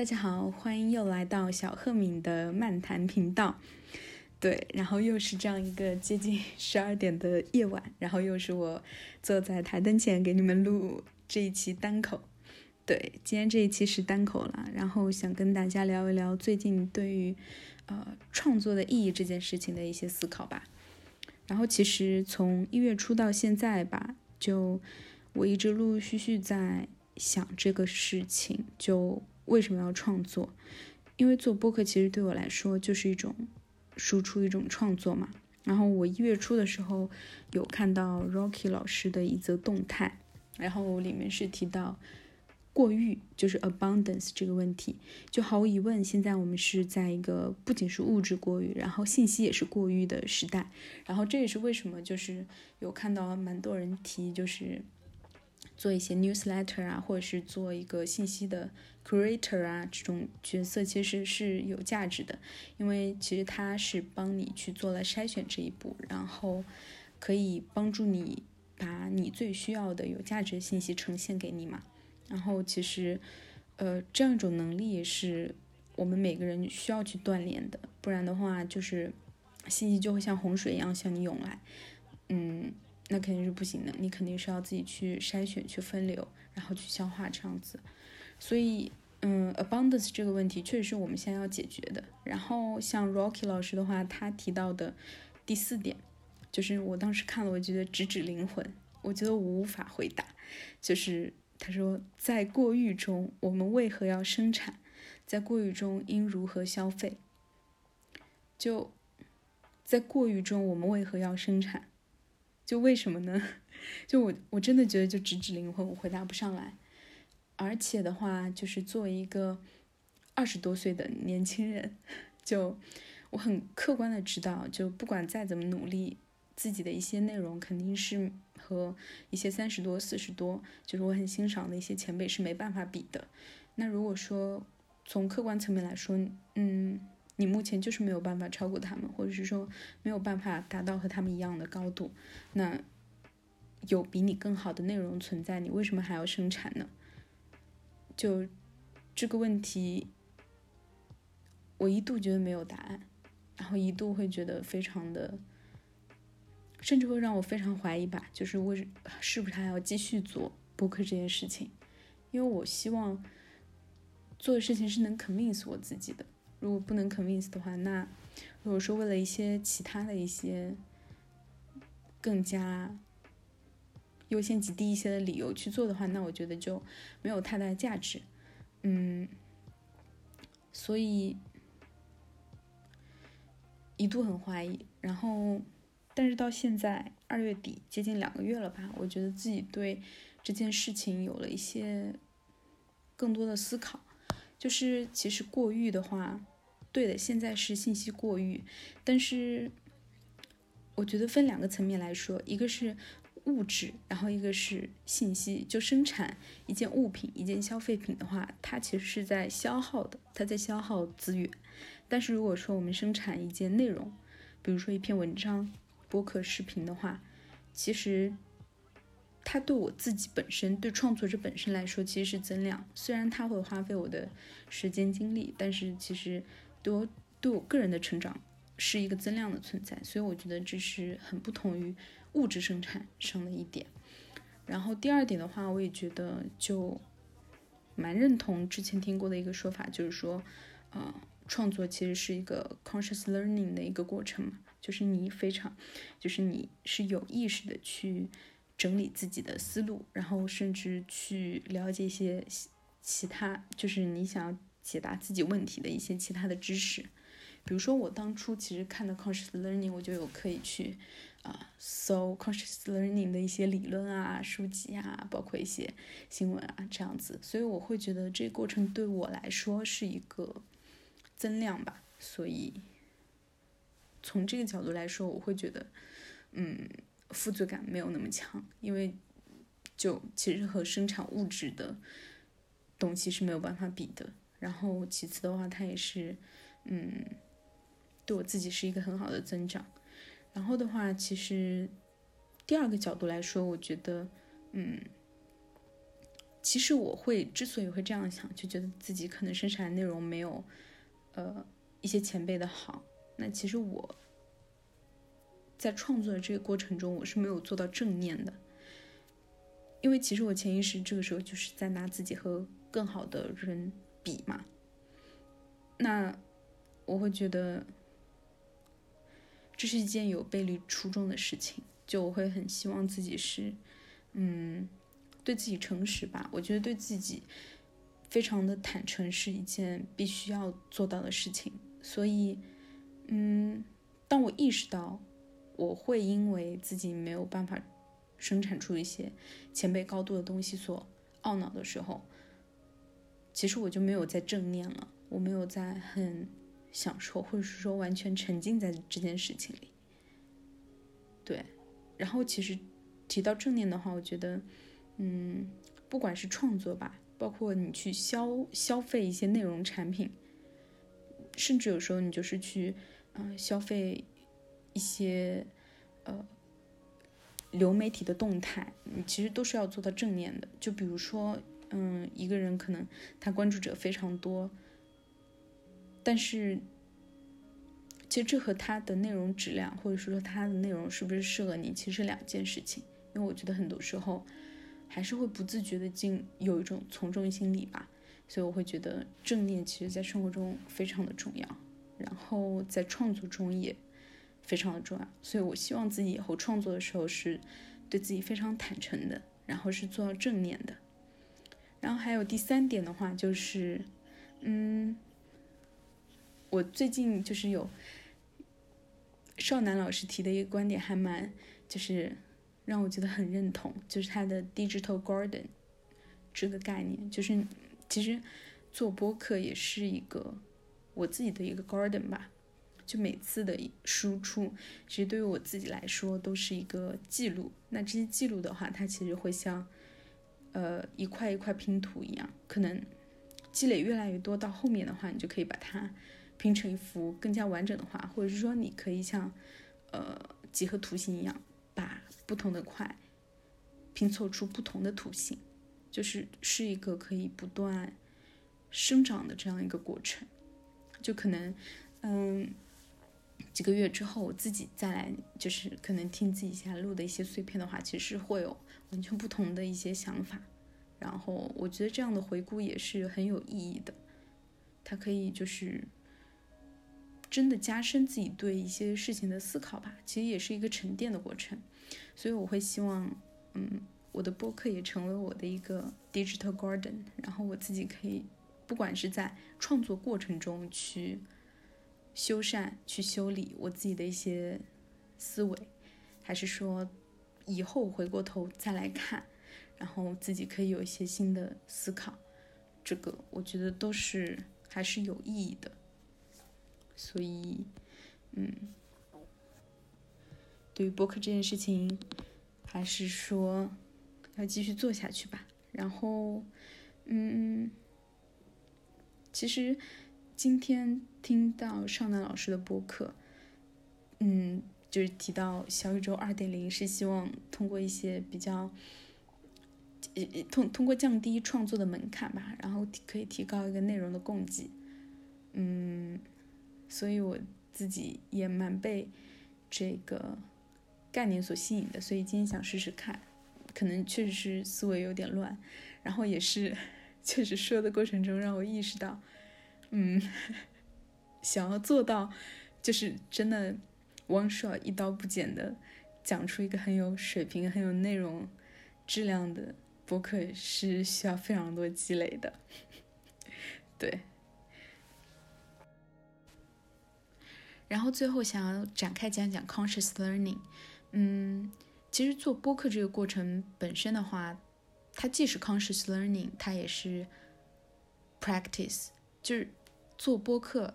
大家好，欢迎又来到小赫敏的漫谈频道。对，然后又是这样一个接近十二点的夜晚，然后又是我坐在台灯前给你们录这一期单口。对，今天这一期是单口了，然后想跟大家聊一聊最近对于呃创作的意义这件事情的一些思考吧。然后其实从一月初到现在吧，就我一直陆陆续续在想这个事情，就为什么要创作？因为做播客其实对我来说就是一种输出，一种创作嘛。然后我一月初的时候有看到 Rocky 老师的一则动态，然后里面是提到。过誉就是 abundance 这个问题，就毫无疑问，现在我们是在一个不仅是物质过誉，然后信息也是过誉的时代。然后这也是为什么，就是有看到蛮多人提，就是做一些 newsletter 啊，或者是做一个信息的 creator 啊，这种角色其实是有价值的，因为其实它是帮你去做了筛选这一步，然后可以帮助你把你最需要的有价值的信息呈现给你嘛。然后其实，呃，这样一种能力也是我们每个人需要去锻炼的，不然的话，就是信息就会像洪水一样向你涌来，嗯，那肯定是不行的。你肯定是要自己去筛选、去分流，然后去消化这样子。所以，嗯，abundance 这个问题确实是我们现在要解决的。然后像 Rocky 老师的话，他提到的第四点，就是我当时看了，我觉得直指灵魂，我觉得我无法回答，就是。他说，在过誉中，我们为何要生产？在过誉中，应如何消费？就在过誉中，我们为何要生产？就为什么呢？就我我真的觉得就直指灵魂，我回答不上来。而且的话，就是作为一个二十多岁的年轻人，就我很客观的知道，就不管再怎么努力。自己的一些内容肯定是和一些三十多、四十多，就是我很欣赏的一些前辈是没办法比的。那如果说从客观层面来说，嗯，你目前就是没有办法超过他们，或者是说没有办法达到和他们一样的高度，那有比你更好的内容存在，你为什么还要生产呢？就这个问题，我一度觉得没有答案，然后一度会觉得非常的。甚至会让我非常怀疑吧，就是为是不是还要继续做播客这件事情？因为我希望做的事情是能 convince 我自己的。如果不能 convince 的话，那如果说为了一些其他的一些更加优先级低一些的理由去做的话，那我觉得就没有太大价值。嗯，所以一度很怀疑，然后。但是到现在二月底接近两个月了吧，我觉得自己对这件事情有了一些更多的思考。就是其实过誉的话，对的，现在是信息过誉，但是我觉得分两个层面来说，一个是物质，然后一个是信息。就生产一件物品、一件消费品的话，它其实是在消耗的，它在消耗资源。但是如果说我们生产一件内容，比如说一篇文章，播客视频的话，其实它对我自己本身，对创作者本身来说，其实是增量。虽然它会花费我的时间精力，但是其实对我对我个人的成长是一个增量的存在。所以我觉得这是很不同于物质生产上的一点。然后第二点的话，我也觉得就蛮认同之前听过的一个说法，就是说，呃，创作其实是一个 conscious learning 的一个过程嘛。就是你非常，就是你是有意识的去整理自己的思路，然后甚至去了解一些其他，就是你想要解答自己问题的一些其他的知识。比如说我当初其实看的 conscious learning，我就有可以去啊搜 conscious learning 的一些理论啊、书籍啊，包括一些新闻啊这样子。所以我会觉得这个过程对我来说是一个增量吧，所以。从这个角度来说，我会觉得，嗯，负罪感没有那么强，因为就其实和生产物质的东西是没有办法比的。然后其次的话，它也是，嗯，对我自己是一个很好的增长。然后的话，其实第二个角度来说，我觉得，嗯，其实我会之所以会这样想，就觉得自己可能生产内容没有，呃，一些前辈的好。那其实我在创作的这个过程中，我是没有做到正念的，因为其实我潜意识这个时候就是在拿自己和更好的人比嘛。那我会觉得这是一件有背离初衷的事情，就我会很希望自己是，嗯。对自己诚实吧，我觉得对自己非常的坦诚是一件必须要做到的事情。所以，嗯，当我意识到我会因为自己没有办法生产出一些前辈高度的东西所懊恼的时候，其实我就没有在正念了，我没有在很享受，或者是说完全沉浸在这件事情里。对，然后其实提到正念的话，我觉得。嗯，不管是创作吧，包括你去消消费一些内容产品，甚至有时候你就是去，嗯，消费一些呃流媒体的动态，你其实都是要做到正念的。就比如说，嗯，一个人可能他关注者非常多，但是其实这和他的内容质量，或者说他的内容是不是适合你，其实是两件事情。因为我觉得很多时候。还是会不自觉的进有一种从众心理吧，所以我会觉得正念其实在生活中非常的重要，然后在创作中也非常的重要，所以我希望自己以后创作的时候是对自己非常坦诚的，然后是做到正念的。然后还有第三点的话就是，嗯，我最近就是有少男老师提的一个观点，还蛮就是。让我觉得很认同，就是他的 digital garden 这个概念，就是其实做播客也是一个我自己的一个 garden 吧。就每次的输出，其实对于我自己来说都是一个记录。那这些记录的话，它其实会像呃一块一块拼图一样，可能积累越来越多，到后面的话，你就可以把它拼成一幅更加完整的画，或者是说你可以像呃几何图形一样把。不同的块拼凑出不同的图形，就是是一个可以不断生长的这样一个过程。就可能，嗯，几个月之后，我自己再来，就是可能听自己现在录的一些碎片的话，其实会有完全不同的一些想法。然后我觉得这样的回顾也是很有意义的，它可以就是真的加深自己对一些事情的思考吧。其实也是一个沉淀的过程。所以我会希望，嗯，我的播客也成为我的一个 digital garden，然后我自己可以，不管是在创作过程中去修缮、去修理我自己的一些思维，还是说以后回过头再来看，然后自己可以有一些新的思考，这个我觉得都是还是有意义的。所以，嗯。对于播客这件事情，还是说要继续做下去吧。然后，嗯，其实今天听到尚南老师的播客，嗯，就是提到小宇宙二点零是希望通过一些比较，呃，通通过降低创作的门槛吧，然后可以提高一个内容的供给。嗯，所以我自己也蛮被这个。概念所吸引的，所以今天想试试看，可能确实是思维有点乱，然后也是 确实说的过程中让我意识到，嗯，想要做到就是真的 one shot 一刀不剪的讲出一个很有水平、很有内容质量的博客，是需要非常多积累的，对。然后最后想要展开讲讲 conscious learning。嗯，其实做播客这个过程本身的话，它既是 conscious learning，它也是 practice。就是做播客，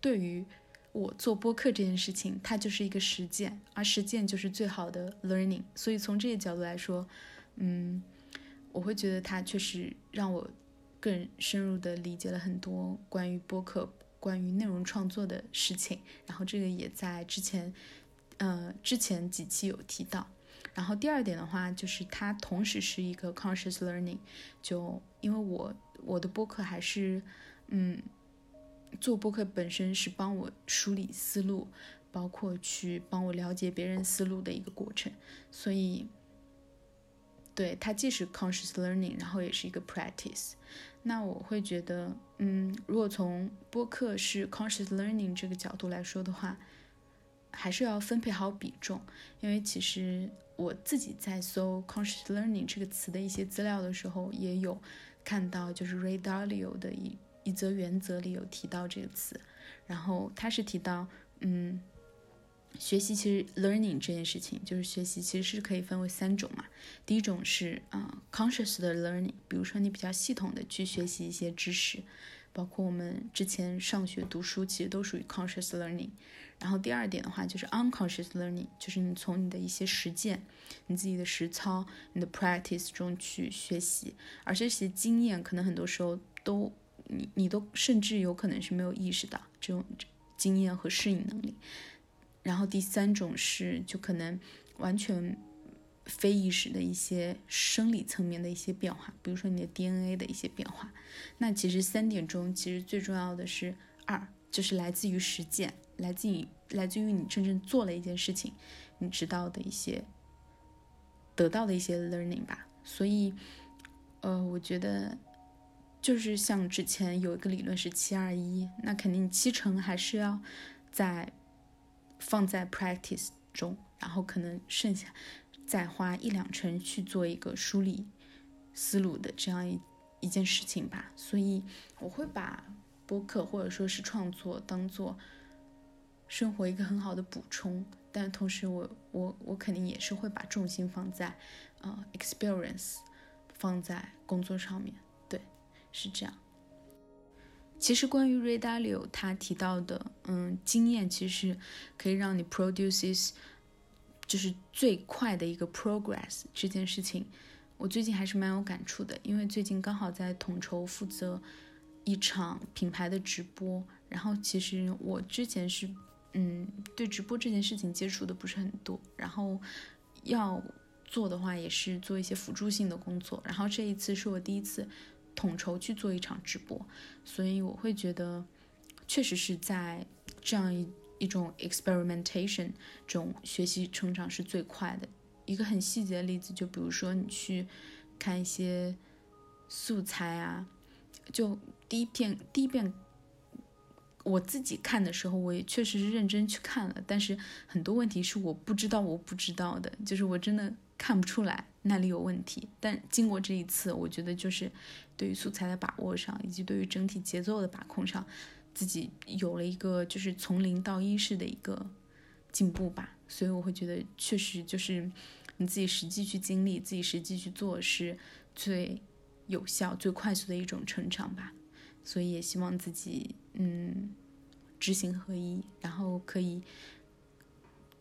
对于我做播客这件事情，它就是一个实践，而实践就是最好的 learning。所以从这个角度来说，嗯，我会觉得它确实让我更深入的理解了很多关于播客、关于内容创作的事情。然后这个也在之前。呃，之前几期有提到，然后第二点的话，就是它同时是一个 conscious learning，就因为我我的播客还是，嗯，做播客本身是帮我梳理思路，包括去帮我了解别人思路的一个过程，所以，对它既是 conscious learning，然后也是一个 practice。那我会觉得，嗯，如果从播客是 conscious learning 这个角度来说的话，还是要分配好比重，因为其实我自己在搜 conscious learning 这个词的一些资料的时候，也有看到，就是 Ray Dalio 的一一则原则里有提到这个词，然后他是提到，嗯，学习其实 learning 这件事情，就是学习其实是可以分为三种嘛，第一种是啊 conscious 的 learning，比如说你比较系统的去学习一些知识，包括我们之前上学读书，其实都属于 conscious learning。然后第二点的话就是 unconscious learning，就是你从你的一些实践、你自己的实操、你的 practice 中去学习，而这些经验可能很多时候都你你都甚至有可能是没有意识到这种经验和适应能力。然后第三种是就可能完全非意识的一些生理层面的一些变化，比如说你的 DNA 的一些变化。那其实三点中其实最重要的是二，就是来自于实践。来自于来自于你真正做了一件事情，你知道的一些得到的一些 learning 吧。所以，呃，我觉得就是像之前有一个理论是七二一，那肯定七成还是要在放在 practice 中，然后可能剩下再花一两成去做一个梳理思路的这样一一件事情吧。所以我会把播客或者说是创作当做。生活一个很好的补充，但同时我我我肯定也是会把重心放在，呃，experience，放在工作上面，是这样。其实关于 Ray Dalio 他提到的，嗯，经验其实可以让你 produces，就是最快的一个 progress 这件事情，我最近还是蛮有感触的，因为最近刚好在统筹负责一场品牌的直播，然后其实我之前是。嗯，对直播这件事情接触的不是很多，然后要做的话也是做一些辅助性的工作。然后这一次是我第一次统筹去做一场直播，所以我会觉得确实是在这样一一种 experimentation 中学习成长是最快的。一个很细节的例子，就比如说你去看一些素材啊，就第一遍第一遍。我自己看的时候，我也确实是认真去看了，但是很多问题是我不知道我不知道的，就是我真的看不出来那里有问题。但经过这一次，我觉得就是对于素材的把握上，以及对于整体节奏的把控上，自己有了一个就是从零到一式的一个进步吧。所以我会觉得，确实就是你自己实际去经历，自己实际去做，是最有效、最快速的一种成长吧。所以也希望自己，嗯，知行合一，然后可以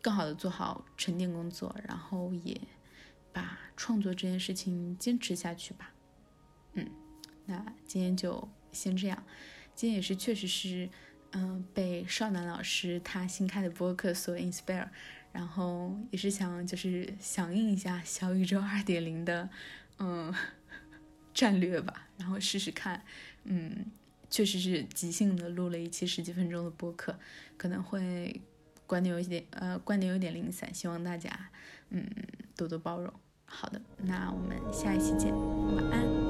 更好的做好沉淀工作，然后也把创作这件事情坚持下去吧。嗯，那今天就先这样。今天也是确实是，嗯，被少南老师他新开的播客所 inspire，然后也是想就是响应一下小宇宙二点零的，嗯，战略吧，然后试试看。嗯，确实是即兴的录了一期十几分钟的播客，可能会观点有一点呃观点有点零散，希望大家嗯多多包容。好的那我们下一期见晚安。